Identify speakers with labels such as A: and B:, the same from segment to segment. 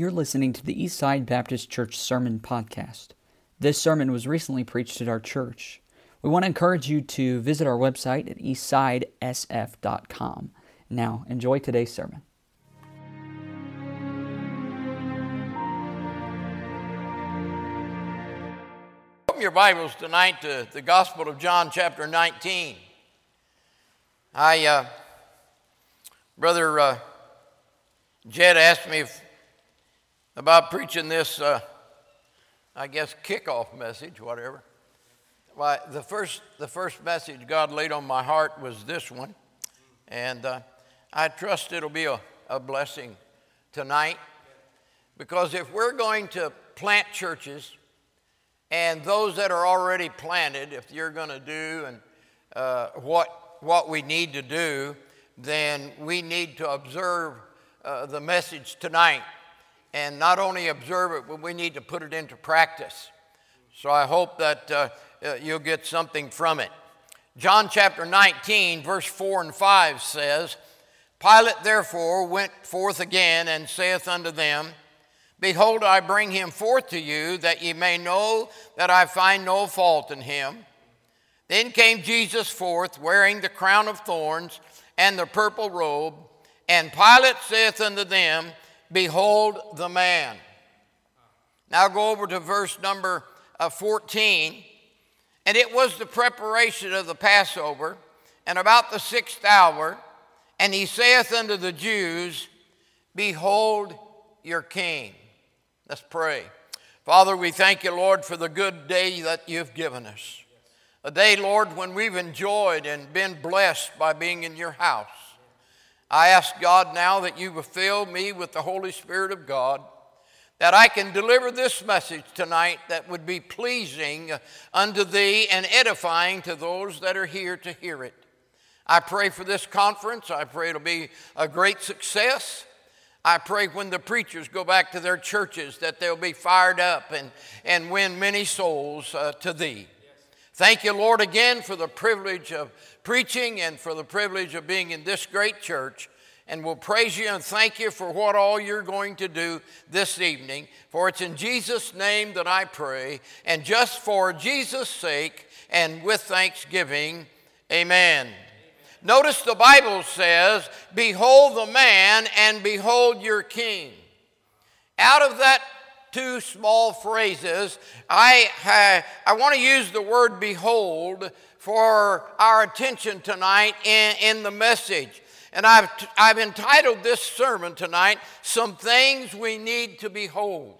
A: You're listening to the Eastside Baptist Church Sermon Podcast. This sermon was recently preached at our church. We want to encourage you to visit our website at eastsidesf.com. Now, enjoy today's sermon.
B: Open your Bibles tonight to the Gospel of John, chapter 19. I, uh, Brother uh, Jed asked me if, about preaching this, uh, I guess, kickoff message, whatever. Why, the first, the first message God laid on my heart was this one, and uh, I trust it'll be a, a blessing tonight because if we're going to plant churches, and those that are already planted, if you're going to do and uh, what, what we need to do, then we need to observe uh, the message tonight. And not only observe it, but we need to put it into practice. So I hope that uh, uh you'll get something from it. John chapter 19, verse 4 and 5 says, Pilate therefore went forth again and saith unto them, Behold, I bring him forth to you, that ye may know that I find no fault in him. Then came Jesus forth, wearing the crown of thorns and the purple robe. And Pilate saith unto them, Behold the man. Now go over to verse number uh, 14. And it was the preparation of the Passover, and about the sixth hour. And he saith unto the Jews, Behold your king. Let's pray. Father, we thank you, Lord, for the good day that you've given us. A day, Lord, when we've enjoyed and been blessed by being in your house. I ask God now that you will fill me with the Holy Spirit of God, that I can deliver this message tonight that would be pleasing unto thee and edifying to those that are here to hear it. I pray for this conference. I pray it'll be a great success. I pray when the preachers go back to their churches that they'll be fired up and, and win many souls uh, to thee. Thank you, Lord, again for the privilege of preaching and for the privilege of being in this great church. And we'll praise you and thank you for what all you're going to do this evening. For it's in Jesus' name that I pray, and just for Jesus' sake and with thanksgiving, amen. Notice the Bible says, Behold the man and behold your king. Out of that two small phrases, I, I want to use the word behold for our attention tonight in, in the message. And I've, I've entitled this sermon tonight, Some Things We Need to Behold.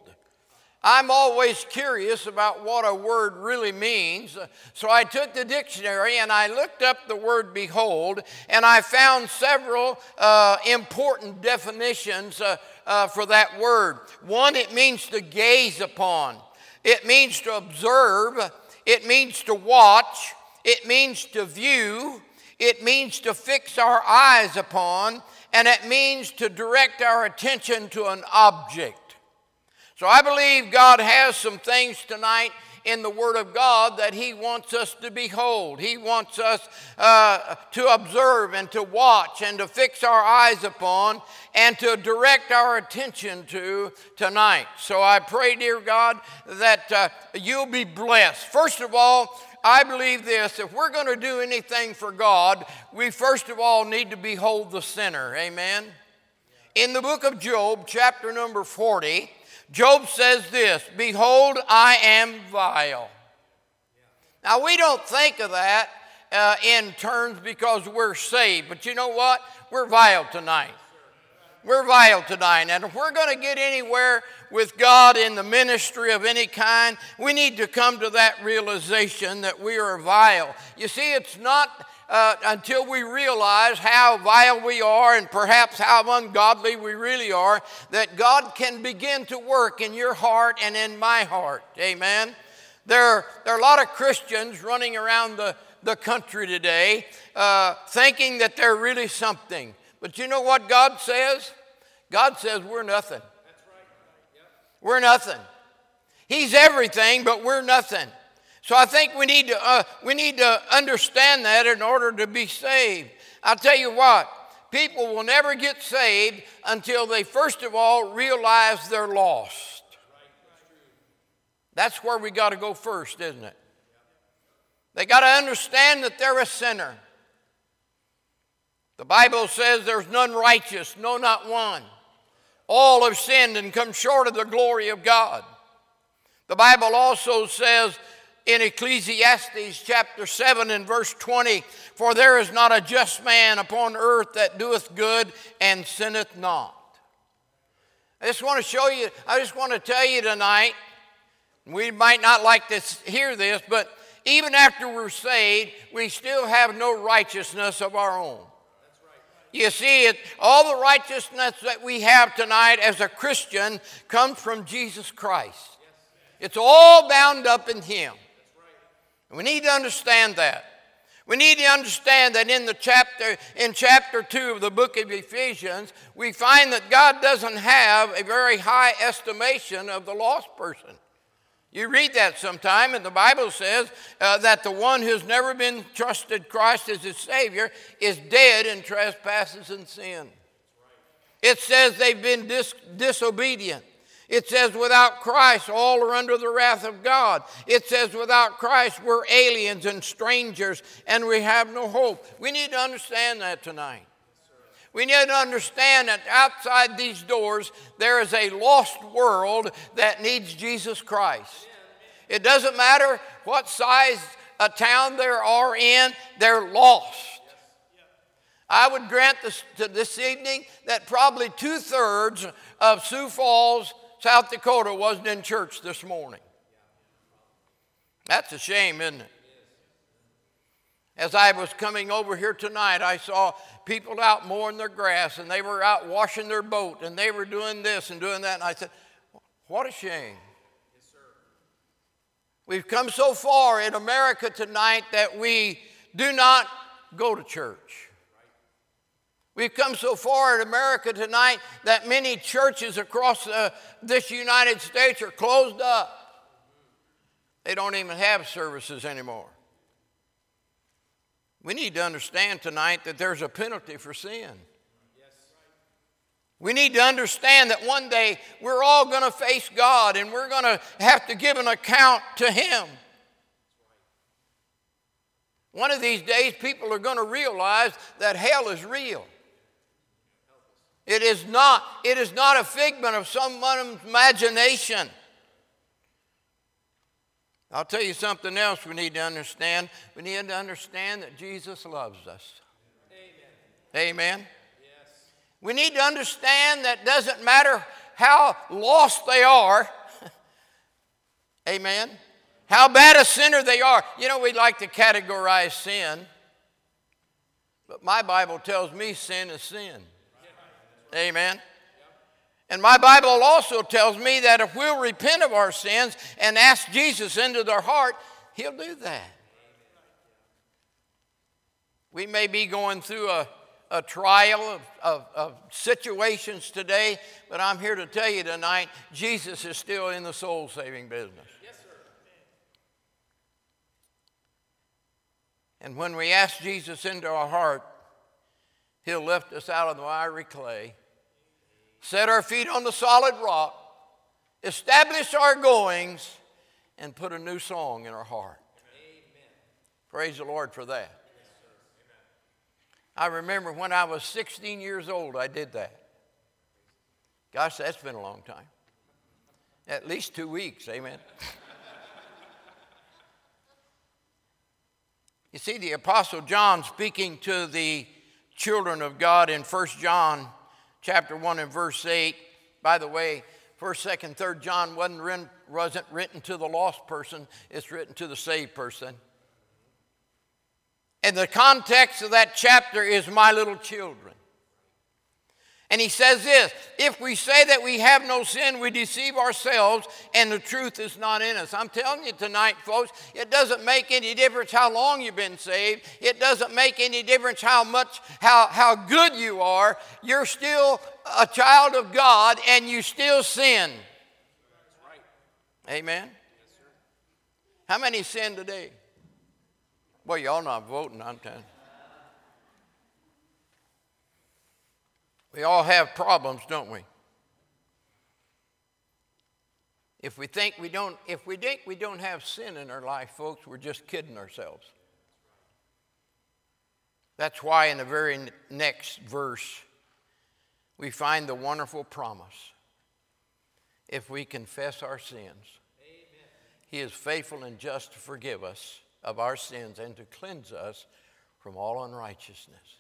B: I'm always curious about what a word really means. So I took the dictionary and I looked up the word behold, and I found several uh, important definitions uh, uh, for that word. One, it means to gaze upon, it means to observe, it means to watch, it means to view, it means to fix our eyes upon, and it means to direct our attention to an object. So I believe God has some things tonight in the Word of God that He wants us to behold. He wants us uh, to observe and to watch and to fix our eyes upon and to direct our attention to tonight. So I pray, dear God, that uh, you'll be blessed. First of all, I believe this if we're going to do anything for God, we first of all need to behold the sinner. Amen. In the book of Job, chapter number 40, Job says this Behold, I am vile. Now, we don't think of that uh, in terms because we're saved, but you know what? We're vile tonight. We're vile tonight. And if we're going to get anywhere with God in the ministry of any kind, we need to come to that realization that we are vile. You see, it's not uh, until we realize how vile we are and perhaps how ungodly we really are, that God can begin to work in your heart and in my heart. Amen. There, there are a lot of Christians running around the, the country today uh, thinking that they're really something. But you know what God says? God says we're nothing. We're nothing. He's everything, but we're nothing. So I think we need to, uh, we need to understand that in order to be saved. I'll tell you what, people will never get saved until they first of all realize they're lost. That's where we got to go first, isn't it? They got to understand that they're a sinner. The Bible says there's none righteous, no, not one. All have sinned and come short of the glory of God. The Bible also says in Ecclesiastes chapter 7 and verse 20 For there is not a just man upon earth that doeth good and sinneth not. I just want to show you, I just want to tell you tonight, we might not like to hear this, but even after we're saved, we still have no righteousness of our own. You see, it, all the righteousness that we have tonight as a Christian comes from Jesus Christ. It's all bound up in Him. We need to understand that. We need to understand that in the chapter in chapter 2 of the book of Ephesians, we find that God doesn't have a very high estimation of the lost person. You read that sometime, and the Bible says uh, that the one who's never been trusted Christ as his Savior is dead in trespasses and sin. It says they've been dis- disobedient. It says, without Christ, all are under the wrath of God. It says, without Christ, we're aliens and strangers and we have no hope. We need to understand that tonight. We need to understand that outside these doors, there is a lost world that needs Jesus Christ. It doesn't matter what size a town they are in, they're lost. I would grant this, this evening that probably two thirds of Sioux Falls South Dakota wasn't in church this morning. That's a shame, isn't it? As I was coming over here tonight, I saw people out mowing their grass and they were out washing their boat and they were doing this and doing that. And I said, What a shame. We've come so far in America tonight that we do not go to church. We've come so far in America tonight that many churches across uh, this United States are closed up. They don't even have services anymore. We need to understand tonight that there's a penalty for sin. We need to understand that one day we're all going to face God and we're going to have to give an account to Him. One of these days, people are going to realize that hell is real. It is not, it is not a figment of someone's imagination. I'll tell you something else we need to understand. We need to understand that Jesus loves us. Amen. Amen. Yes. We need to understand that doesn't matter how lost they are. Amen. How bad a sinner they are. You know, we like to categorize sin, but my Bible tells me sin is sin. Amen. And my Bible also tells me that if we'll repent of our sins and ask Jesus into their heart, He'll do that. We may be going through a, a trial of, of, of situations today, but I'm here to tell you tonight Jesus is still in the soul saving business. Yes, sir. And when we ask Jesus into our heart, He'll lift us out of the miry clay set our feet on the solid rock, establish our goings, and put a new song in our heart. Amen. Praise the Lord for that. I remember when I was 16 years old, I did that. Gosh, that's been a long time. At least two weeks, amen. you see, the Apostle John speaking to the children of God in 1 John chapter 1 and verse 8. By the way, 1st, 2nd, 3rd John wasn't written, wasn't written to the lost person, it's written to the saved person. And the context of that chapter is my little children. And he says this if we say that we have no sin, we deceive ourselves, and the truth is not in us. I'm telling you tonight, folks, it doesn't make any difference how long you've been saved. It doesn't make any difference how much, how, how good you are. You're still a child of God, and you still sin. Amen. How many sin today? Well, y'all not voting, I'm telling you. We all have problems, don't we? If we think we don't, if we think we don't have sin in our life, folks, we're just kidding ourselves. That's why in the very next verse we find the wonderful promise. If we confess our sins, Amen. He is faithful and just to forgive us of our sins and to cleanse us from all unrighteousness.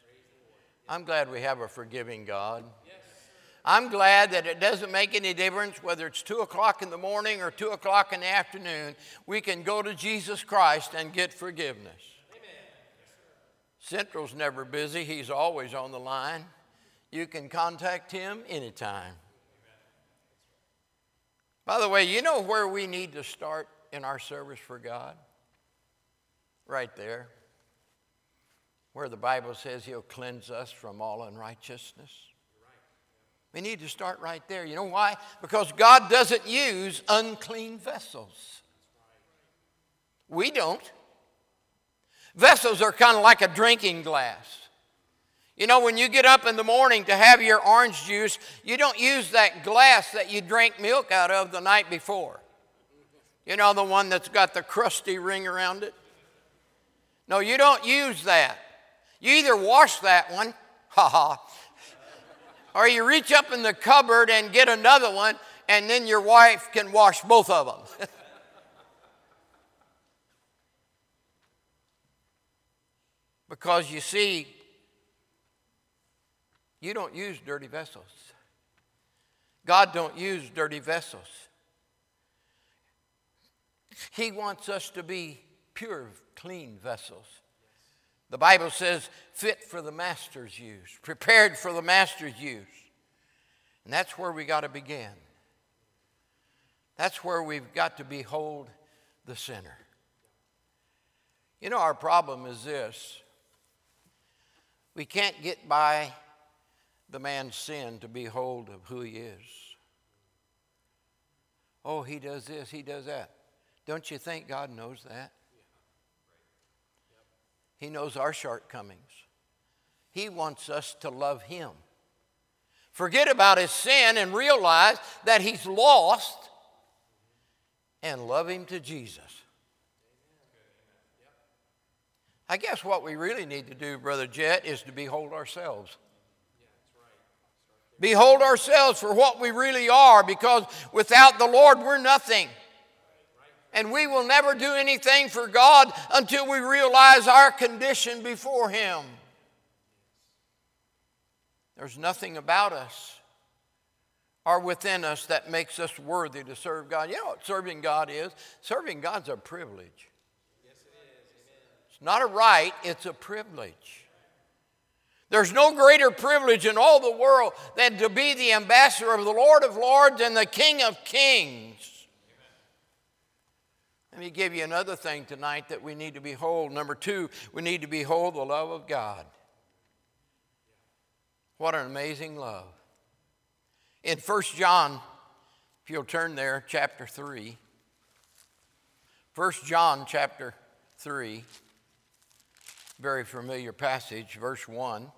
B: I'm glad we have a forgiving God. I'm glad that it doesn't make any difference whether it's 2 o'clock in the morning or 2 o'clock in the afternoon. We can go to Jesus Christ and get forgiveness. Central's never busy, he's always on the line. You can contact him anytime. By the way, you know where we need to start in our service for God? Right there, where the Bible says he'll cleanse us from all unrighteousness. We need to start right there. You know why? Because God doesn't use unclean vessels. We don't. Vessels are kind of like a drinking glass. You know, when you get up in the morning to have your orange juice, you don't use that glass that you drank milk out of the night before. You know, the one that's got the crusty ring around it? No, you don't use that. You either wash that one, ha ha, or you reach up in the cupboard and get another one, and then your wife can wash both of them. Because you see, you don't use dirty vessels. God don't use dirty vessels. He wants us to be pure, clean vessels. The Bible says, fit for the master's use, prepared for the master's use. And that's where we got to begin. That's where we've got to behold the sinner. You know, our problem is this we can't get by the man's sin to behold of who he is. Oh, he does this, he does that. Don't you think God knows that? He knows our shortcomings. He wants us to love him. Forget about his sin and realize that he's lost and love him to Jesus. I guess what we really need to do, Brother Jed, is to behold ourselves. Behold ourselves for what we really are, because without the Lord, we're nothing. And we will never do anything for God until we realize our condition before Him. There's nothing about us or within us that makes us worthy to serve God. You know what serving God is? Serving God's a privilege Yes, it is. It's not a right, it's a privilege. There's no greater privilege in all the world than to be the ambassador of the Lord of Lords and the King of Kings. Let me give you another thing tonight that we need to behold. Number two, we need to behold the love of God. What an amazing love. In 1 John, if you'll turn there, chapter 3. 1 John, chapter 3 very familiar passage, verse 1.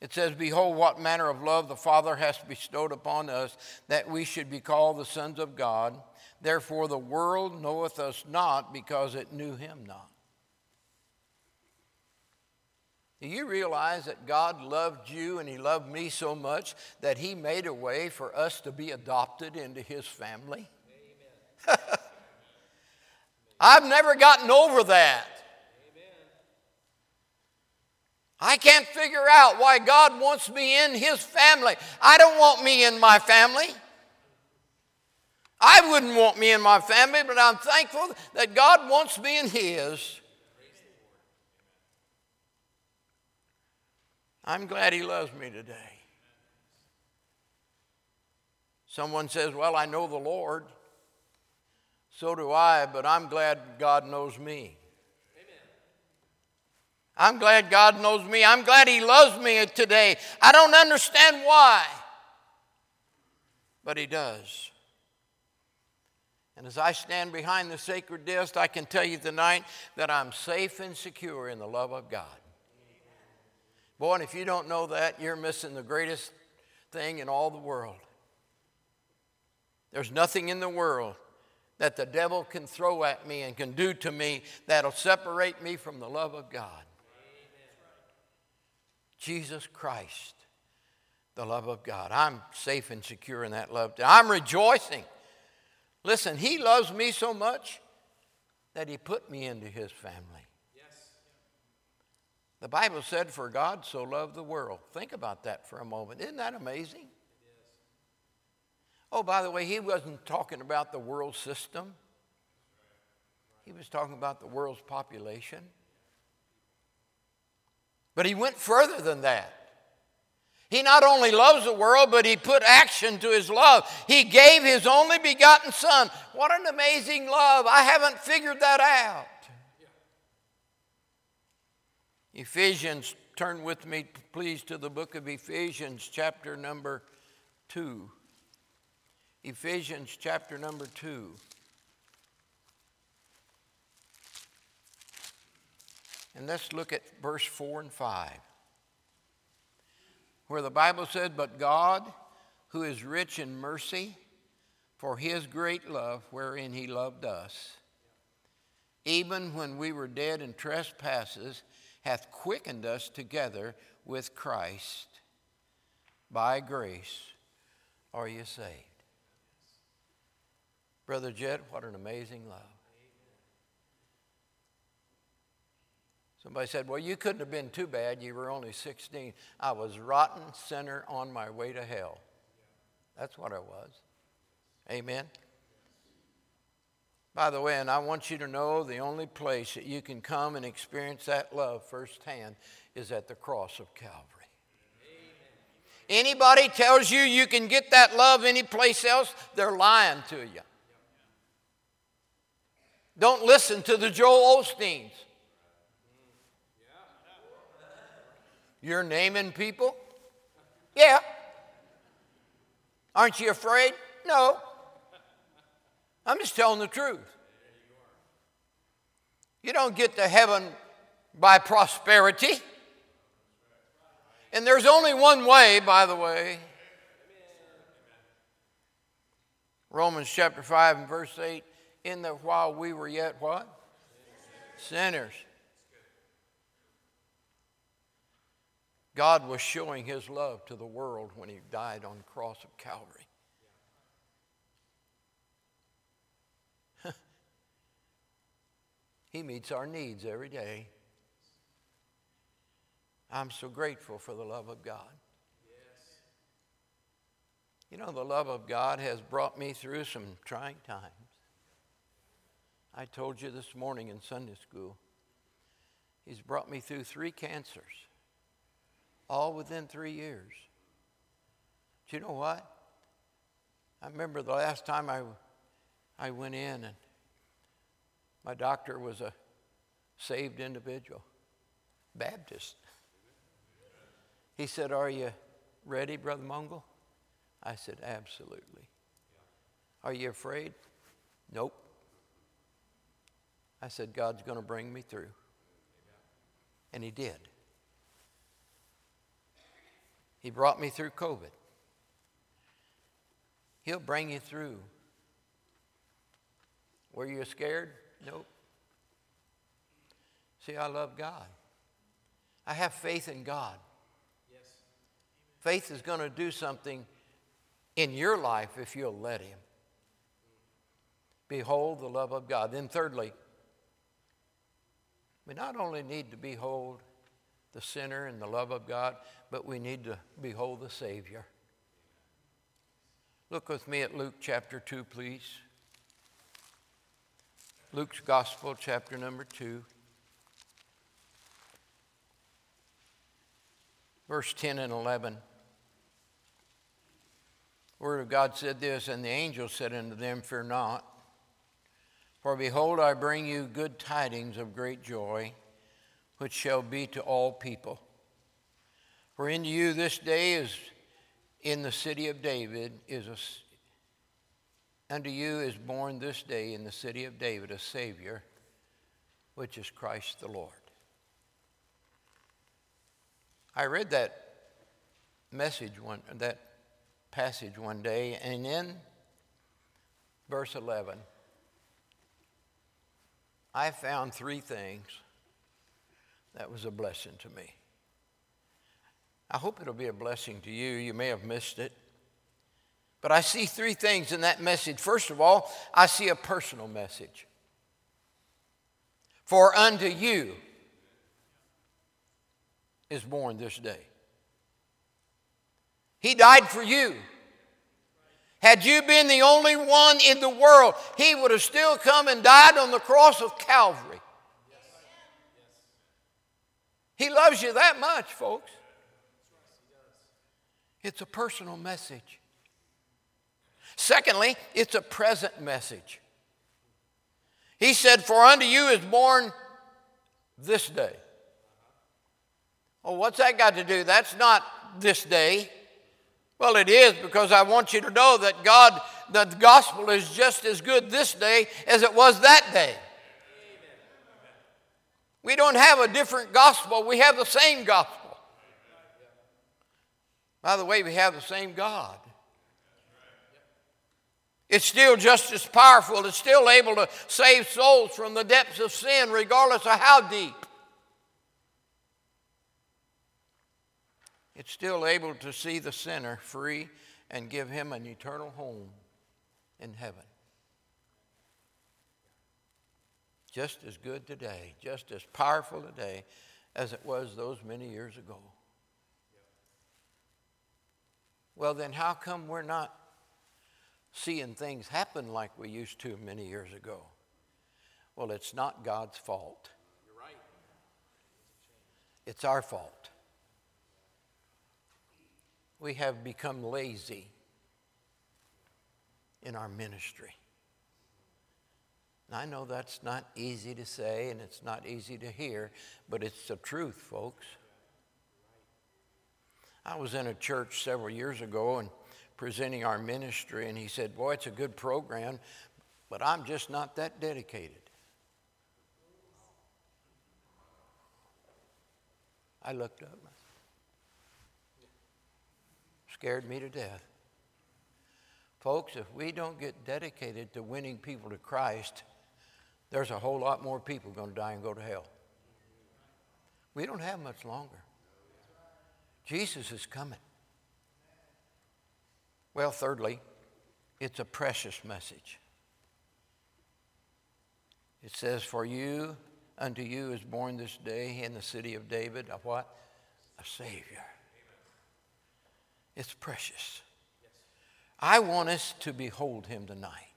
B: It says, Behold, what manner of love the Father has bestowed upon us, that we should be called the sons of God. Therefore, the world knoweth us not because it knew him not. Do you realize that God loved you and He loved me so much that He made a way for us to be adopted into His family? I've never gotten over that. I can't figure out why God wants me in His family. I don't want me in my family. I wouldn't want me and my family, but I'm thankful that God wants me in His. I'm glad He loves me today. Someone says, Well, I know the Lord. So do I, but I'm glad God knows me. I'm glad God knows me. I'm glad He loves me today. I don't understand why, but He does. And as I stand behind the sacred desk, I can tell you tonight that I'm safe and secure in the love of God. Boy, and if you don't know that, you're missing the greatest thing in all the world. There's nothing in the world that the devil can throw at me and can do to me that'll separate me from the love of God. Jesus Christ, the love of God. I'm safe and secure in that love. I'm rejoicing. Listen, He loves me so much that He put me into His family. The Bible said, For God so loved the world. Think about that for a moment. Isn't that amazing? Oh, by the way, he wasn't talking about the world system, he was talking about the world's population. But he went further than that. He not only loves the world, but he put action to his love. He gave his only begotten Son. What an amazing love. I haven't figured that out. Ephesians, turn with me, please, to the book of Ephesians, chapter number 2. Ephesians, chapter number 2. And let's look at verse 4 and 5, where the Bible said, But God, who is rich in mercy, for his great love wherein he loved us, even when we were dead in trespasses, hath quickened us together with Christ. By grace are you saved. Brother Jed, what an amazing love. Somebody said, Well, you couldn't have been too bad. You were only 16. I was rotten sinner on my way to hell. That's what I was. Amen. By the way, and I want you to know the only place that you can come and experience that love firsthand is at the cross of Calvary. Amen. Anybody tells you you can get that love anyplace else, they're lying to you. Don't listen to the Joel Osteens. You're naming people? Yeah. Aren't you afraid? No. I'm just telling the truth. You don't get to heaven by prosperity. And there's only one way, by the way. Romans chapter 5 and verse 8 in the while we were yet what? Sinners. God was showing his love to the world when he died on the cross of Calvary. He meets our needs every day. I'm so grateful for the love of God. Yes. You know, the love of God has brought me through some trying times. I told you this morning in Sunday school, He's brought me through three cancers, all within three years. Do you know what? I remember the last time I, I went in and my doctor was a saved individual, Baptist. He said, Are you ready, Brother Mongol? I said, Absolutely. Are you afraid? Nope. I said, God's going to bring me through. And He did. He brought me through COVID. He'll bring you through. Were you scared? Nope. See, I love God. I have faith in God. Yes. Faith is going to do something in your life if you'll let Him. Behold the love of God. Then, thirdly, we not only need to behold the sinner and the love of God, but we need to behold the Savior. Look with me at Luke chapter 2, please. Luke's Gospel, chapter number 2, verse 10 and 11. The Word of God said this, and the angel said unto them, Fear not, for behold, I bring you good tidings of great joy, which shall be to all people. For unto you this day is in the city of David is a Unto you is born this day in the city of David a Savior, which is Christ the Lord. I read that message one that passage one day, and in verse 11, I found three things that was a blessing to me. I hope it'll be a blessing to you. You may have missed it. But I see three things in that message. First of all, I see a personal message. For unto you is born this day. He died for you. Had you been the only one in the world, He would have still come and died on the cross of Calvary. He loves you that much, folks. It's a personal message. Secondly, it's a present message. He said, For unto you is born this day. Well, what's that got to do? That's not this day. Well, it is because I want you to know that God, that the gospel is just as good this day as it was that day. We don't have a different gospel, we have the same gospel. By the way, we have the same God. It's still just as powerful. It's still able to save souls from the depths of sin, regardless of how deep. It's still able to see the sinner free and give him an eternal home in heaven. Just as good today, just as powerful today as it was those many years ago. Well, then, how come we're not seeing things happen like we used to many years ago. Well, it's not God's fault. You're right. It's our fault. We have become lazy in our ministry. And I know that's not easy to say and it's not easy to hear, but it's the truth, folks. I was in a church several years ago and presenting our ministry, and he said, Boy, it's a good program, but I'm just not that dedicated. I looked up. Scared me to death. Folks, if we don't get dedicated to winning people to Christ, there's a whole lot more people going to die and go to hell. We don't have much longer. Jesus is coming. Well, thirdly, it's a precious message. It says, For you, unto you is born this day in the city of David a what? A Savior. It's precious. I want us to behold him tonight.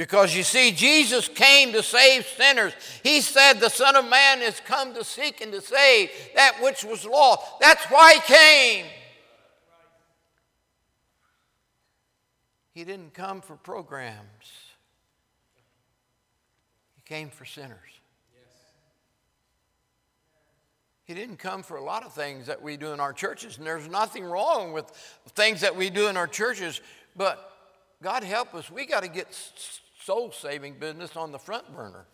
B: Because you see, Jesus came to save sinners. He said, The Son of Man is come to seek and to save that which was lost. That's why he came. He didn't come for programs, He came for sinners. He didn't come for a lot of things that we do in our churches, and there's nothing wrong with things that we do in our churches, but God help us, we got to get soul saving business on the front burner.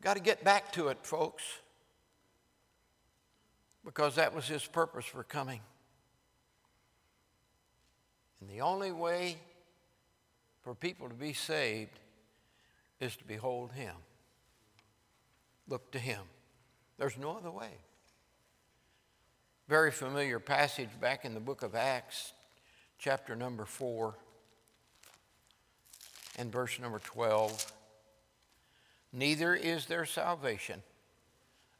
B: Got to get back to it, folks, because that was His purpose for coming. And the only way for people to be saved is to behold Him, look to Him. There's no other way. Very familiar passage back in the book of Acts, chapter number 4 and verse number 12. Neither is there salvation.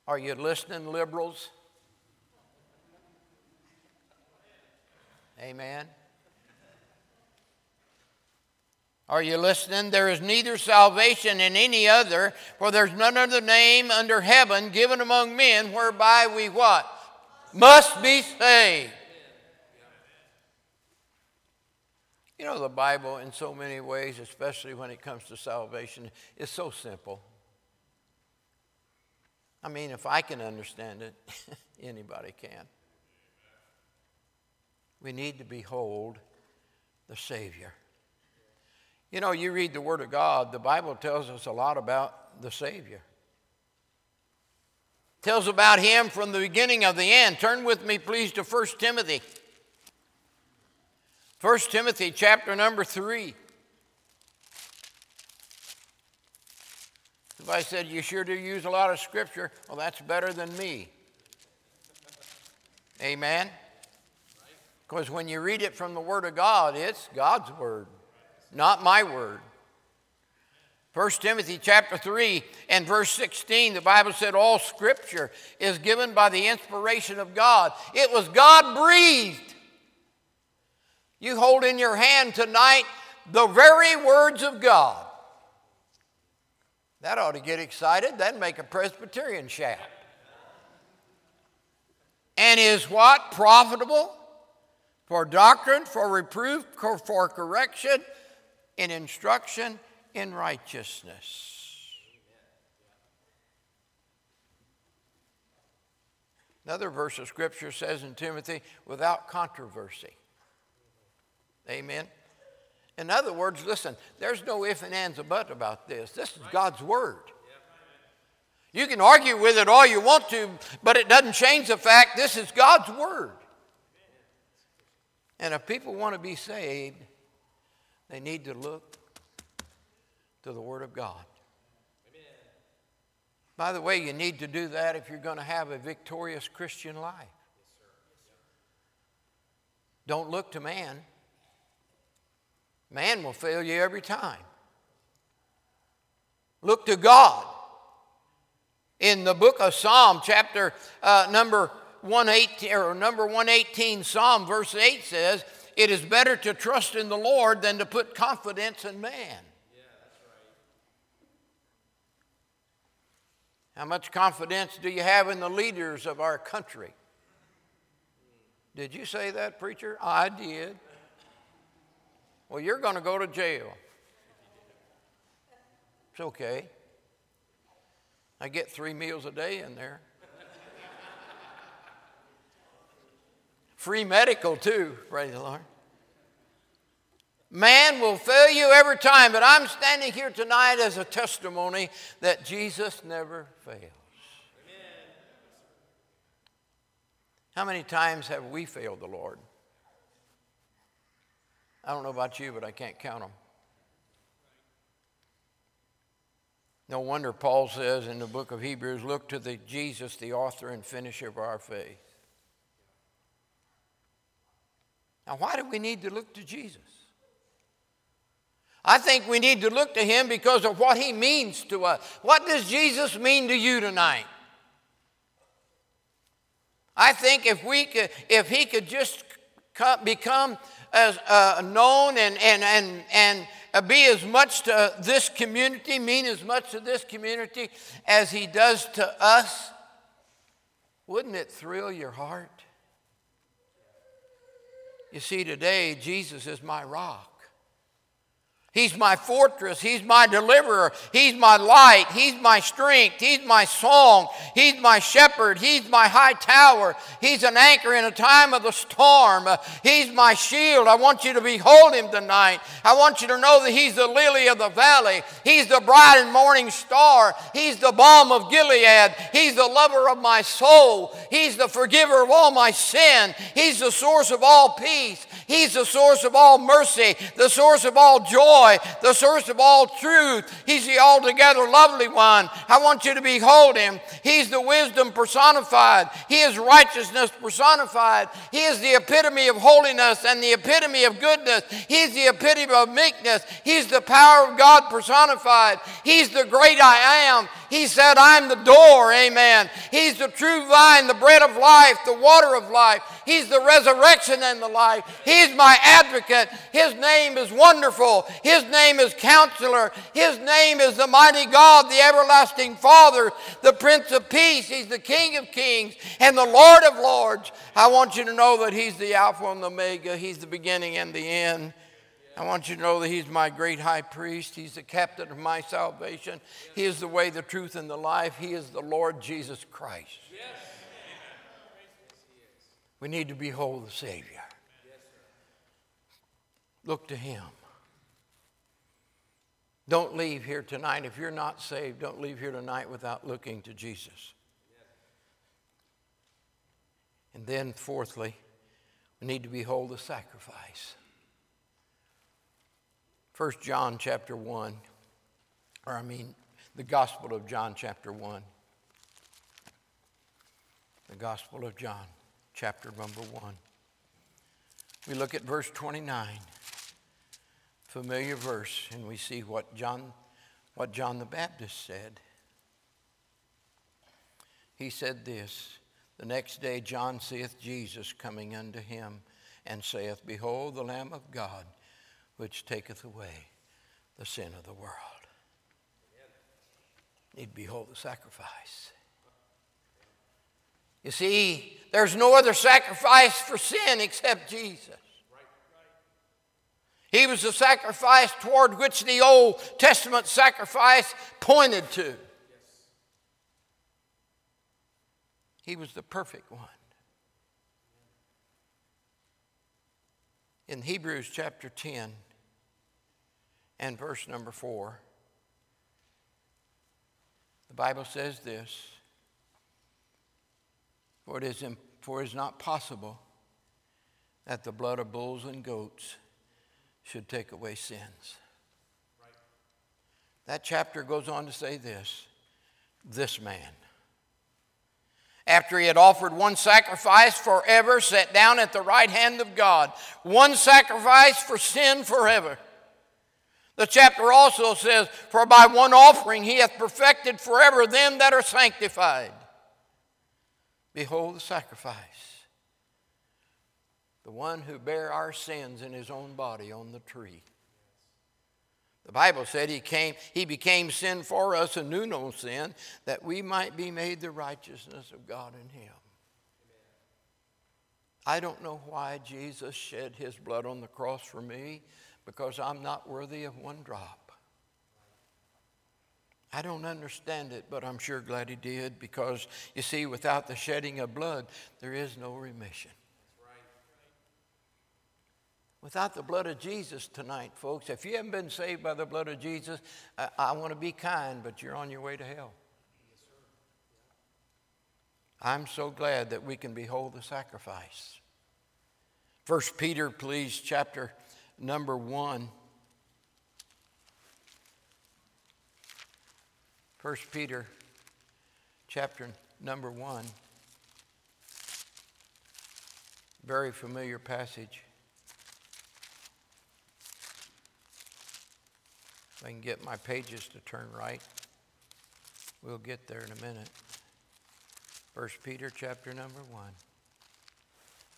B: Are you listening, liberals? Amen. Are you listening? There is neither salvation in any other, for there's none other name under heaven given among men whereby we what? Must be saved. You know, the Bible, in so many ways, especially when it comes to salvation, is so simple. I mean, if I can understand it, anybody can. We need to behold the Savior. You know, you read the Word of God, the Bible tells us a lot about the Savior. tells about him from the beginning of the end. Turn with me, please, to 1 Timothy. 1 Timothy chapter number 3. If I said, You sure do use a lot of scripture, well, that's better than me. Amen? Because when you read it from the Word of God, it's God's Word, not my Word. 1 Timothy chapter 3 and verse 16, the Bible said all scripture is given by the inspiration of God. It was God breathed. You hold in your hand tonight the very words of God. That ought to get excited. That'd make a Presbyterian shout. And is what? Profitable for doctrine, for reproof, for correction, in instruction in righteousness. Another verse of Scripture says in Timothy, without controversy. Amen. In other words, listen, there's no if and ands or but about this. This is God's Word. You can argue with it all you want to, but it doesn't change the fact this is God's Word. And if people want to be saved, they need to look to the Word of God. By the way, you need to do that if you're going to have a victorious Christian life. Don't look to man. Man will fail you every time. Look to God. In the book of Psalm, chapter uh, number 118 or number 118 Psalm verse 8 says, "It is better to trust in the Lord than to put confidence in man." How much confidence do you have in the leaders of our country? Did you say that, preacher? I did. Well, you're going to go to jail. It's okay. I get three meals a day in there. Free medical, too, praise the Lord. Man will fail you every time, but I'm standing here tonight as a testimony that Jesus never fails. Amen. How many times have we failed the Lord? I don't know about you, but I can't count them. No wonder Paul says in the book of Hebrews, look to the Jesus, the author and finisher of our faith. Now, why do we need to look to Jesus? I think we need to look to him because of what he means to us. What does Jesus mean to you tonight? I think if we could, if he could just become as uh, known and, and, and, and be as much to this community, mean as much to this community as he does to us, wouldn't it thrill your heart? You see, today, Jesus is my rock. He's my fortress. He's my deliverer. He's my light. He's my strength. He's my song. He's my shepherd. He's my high tower. He's an anchor in a time of the storm. He's my shield. I want you to behold him tonight. I want you to know that he's the lily of the valley. He's the bright and morning star. He's the balm of Gilead. He's the lover of my soul. He's the forgiver of all my sin. He's the source of all peace. He's the source of all mercy, the source of all joy, the source of all truth. He's the altogether lovely one. I want you to behold him. He's the wisdom personified, he is righteousness personified. He is the epitome of holiness and the epitome of goodness. He's the epitome of meekness. He's the power of God personified. He's the great I am. He said, I'm the door. Amen. He's the true vine, the bread of life, the water of life. He's the resurrection and the life. He's my advocate. His name is wonderful. His name is counselor. His name is the mighty God, the everlasting Father, the Prince of Peace. He's the King of kings and the Lord of lords. I want you to know that He's the Alpha and the Omega. He's the beginning and the end. I want you to know that He's my great high priest. He's the captain of my salvation. He is the way, the truth, and the life. He is the Lord Jesus Christ. Yes. We need to behold the Savior. Yes, Look to Him. Don't leave here tonight. If you're not saved, don't leave here tonight without looking to Jesus. Yes. And then, fourthly, we need to behold the sacrifice. 1 John chapter 1, or I mean, the Gospel of John chapter 1. The Gospel of John chapter number 1. We look at verse 29, familiar verse, and we see what John, what John the Baptist said. He said this The next day John seeth Jesus coming unto him, and saith, Behold, the Lamb of God which taketh away the sin of the world. Need behold the sacrifice. You see, there's no other sacrifice for sin except Jesus. He was the sacrifice toward which the Old Testament sacrifice pointed to. He was the perfect one. In Hebrews chapter 10, and verse number four. The Bible says this For it is, for it is not possible that the blood of bulls and goats should take away sins. Right. That chapter goes on to say this this man. After he had offered one sacrifice forever, sat down at the right hand of God. One sacrifice for sin forever. The chapter also says, For by one offering he hath perfected forever them that are sanctified. Behold the sacrifice. The one who bare our sins in his own body on the tree. The Bible said he came, he became sin for us and knew no sin, that we might be made the righteousness of God in him. I don't know why Jesus shed his blood on the cross for me because I'm not worthy of one drop. I don't understand it, but I'm sure glad he did because you see, without the shedding of blood, there is no remission. Without the blood of Jesus tonight, folks, if you haven't been saved by the blood of Jesus, I, I want to be kind, but you're on your way to hell. I'm so glad that we can behold the sacrifice. First Peter, please, chapter number one. First Peter chapter number one. Very familiar passage. If I can get my pages to turn right, we'll get there in a minute. First Peter chapter number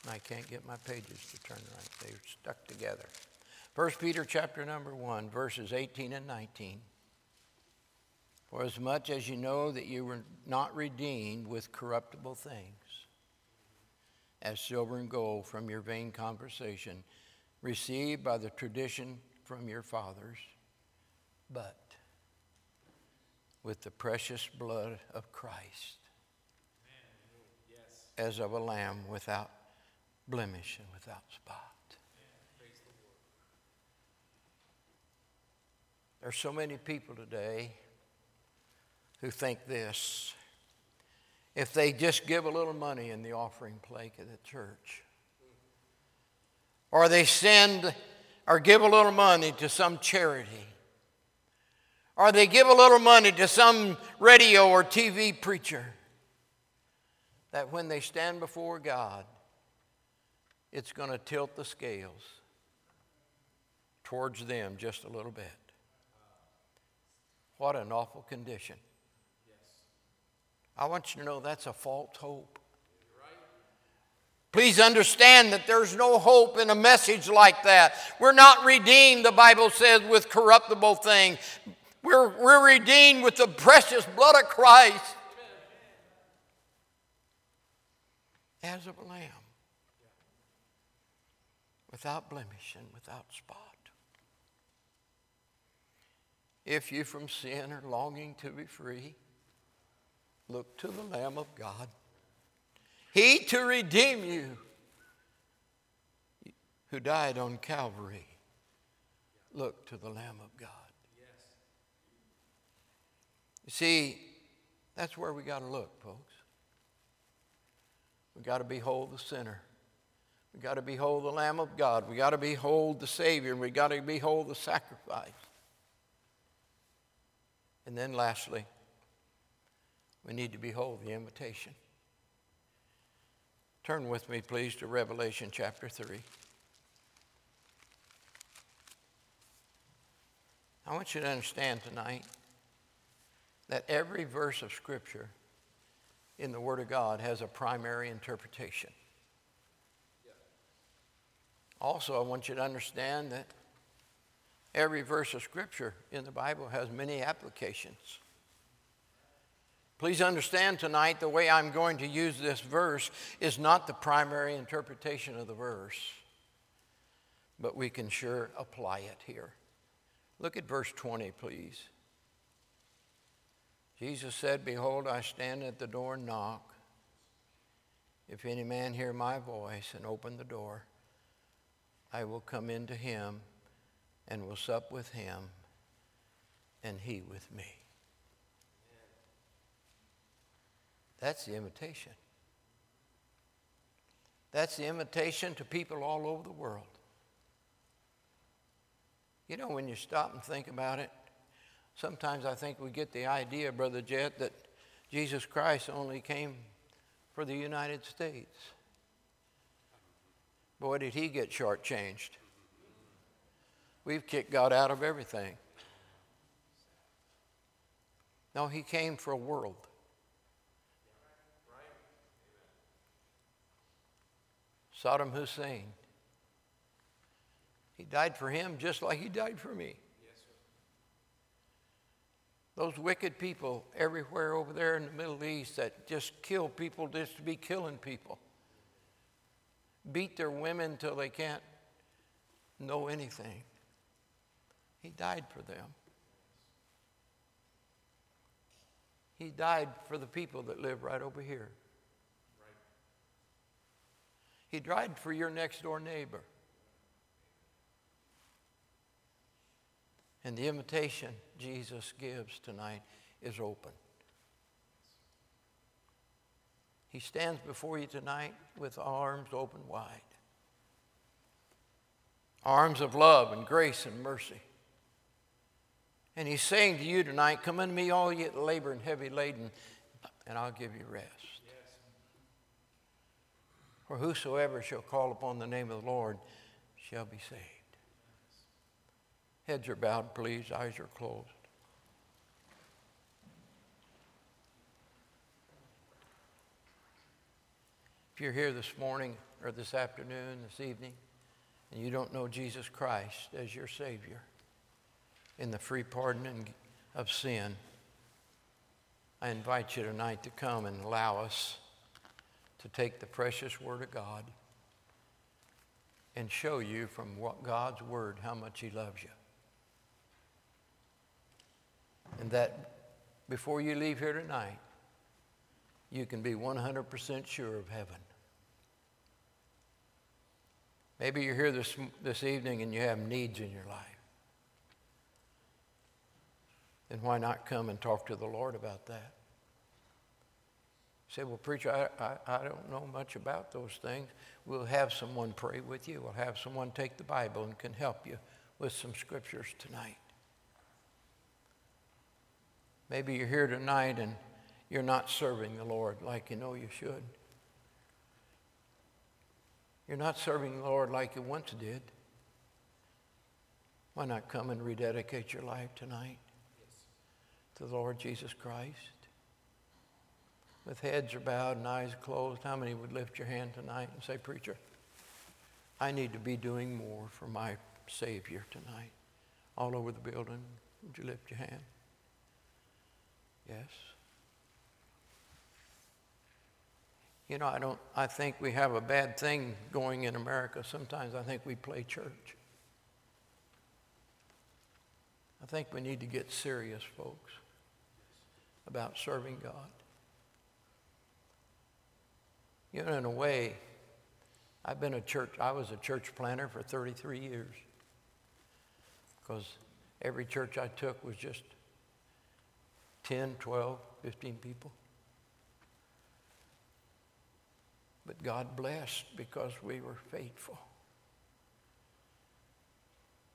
B: one. I can't get my pages to turn right. They're stuck together. 1 Peter chapter number 1, verses 18 and 19. For as much as you know that you were not redeemed with corruptible things, as silver and gold from your vain conversation, received by the tradition from your fathers, but with the precious blood of Christ, yes. as of a lamb without blemish and without spot. There's so many people today who think this. If they just give a little money in the offering plate at the church, or they send or give a little money to some charity, or they give a little money to some radio or TV preacher, that when they stand before God, it's going to tilt the scales towards them just a little bit. What an awful condition. I want you to know that's a false hope. Please understand that there's no hope in a message like that. We're not redeemed, the Bible says, with corruptible things. We're, we're redeemed with the precious blood of Christ as of a lamb, without blemish and without spot. If you from sin are longing to be free, look to the Lamb of God. He to redeem you who died on Calvary. Look to the Lamb of God. You see, that's where we got to look, folks. We got to behold the sinner. We got to behold the Lamb of God. We got to behold the Savior. We got to behold the sacrifice. And then lastly, we need to behold the invitation. Turn with me, please, to Revelation chapter 3. I want you to understand tonight that every verse of Scripture in the Word of God has a primary interpretation. Also, I want you to understand that every verse of Scripture in the Bible has many applications. Please understand tonight the way I'm going to use this verse is not the primary interpretation of the verse, but we can sure apply it here. Look at verse 20, please. Jesus said, Behold, I stand at the door and knock. If any man hear my voice and open the door, I will come into him and will sup with him and he with me. That's the invitation. That's the invitation to people all over the world. You know, when you stop and think about it, sometimes I think we get the idea, Brother Jed, that Jesus Christ only came for the United States. Boy, did he get shortchanged. We've kicked God out of everything. No, he came for a world. Saddam Hussein. He died for him just like he died for me. Those wicked people everywhere over there in the Middle East that just kill people just to be killing people, beat their women till they can't know anything. He died for them. He died for the people that live right over here. He died for your next door neighbor. And the invitation Jesus gives tonight is open. He stands before you tonight with arms open wide arms of love and grace and mercy. And He's saying to you tonight, Come unto me, all ye that labor and heavy laden, and I'll give you rest. For whosoever shall call upon the name of the Lord shall be saved. Heads are bowed, please. Eyes are closed. If you're here this morning or this afternoon, this evening, and you don't know Jesus Christ as your Savior in the free pardon of sin, I invite you tonight to come and allow us to take the precious Word of God and show you from God's Word how much He loves you. And that before you leave here tonight, you can be 100% sure of heaven. Maybe you're here this, this evening and you have needs in your life. Then why not come and talk to the Lord about that? say, well, preacher, I, I, I, don't know much about those things. We'll have someone pray with you. We'll have someone take the Bible and can help you with some scriptures tonight. Maybe you're here tonight and you're not serving the Lord like you know you should. You're not serving the Lord like you once did. Why not come and rededicate your life tonight to the Lord Jesus Christ? With heads are bowed and eyes closed, how many would lift your hand tonight and say, Preacher, I need to be doing more for my Savior tonight? All over the building, would you lift your hand? Yes. You know, I don't I think we have a bad thing going in America. Sometimes I think we play church. I think we need to get serious, folks, about serving God. You know, in a way, I've been a church, I was a church planner for 33 years because every church I took was just 10, 12, 15 people. But But God blessed because we were faithful.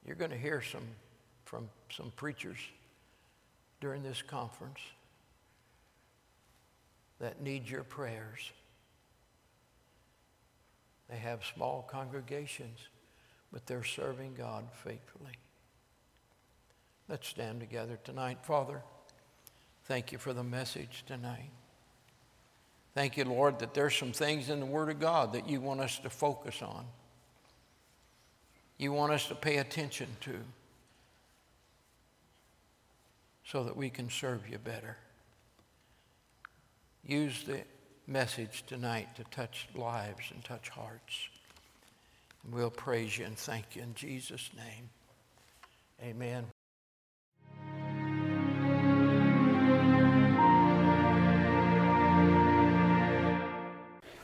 B: You're going to hear some from some preachers during this conference that need your prayers. They have small congregations, but they're serving God faithfully. Let's stand together tonight. Father, thank you for the message tonight. Thank you, Lord, that there's some things in the Word of God that you want us to focus on. You want us to pay attention to so that we can serve you better. Use the message tonight to touch lives and touch hearts. And we'll praise you and thank you in Jesus' name. Amen.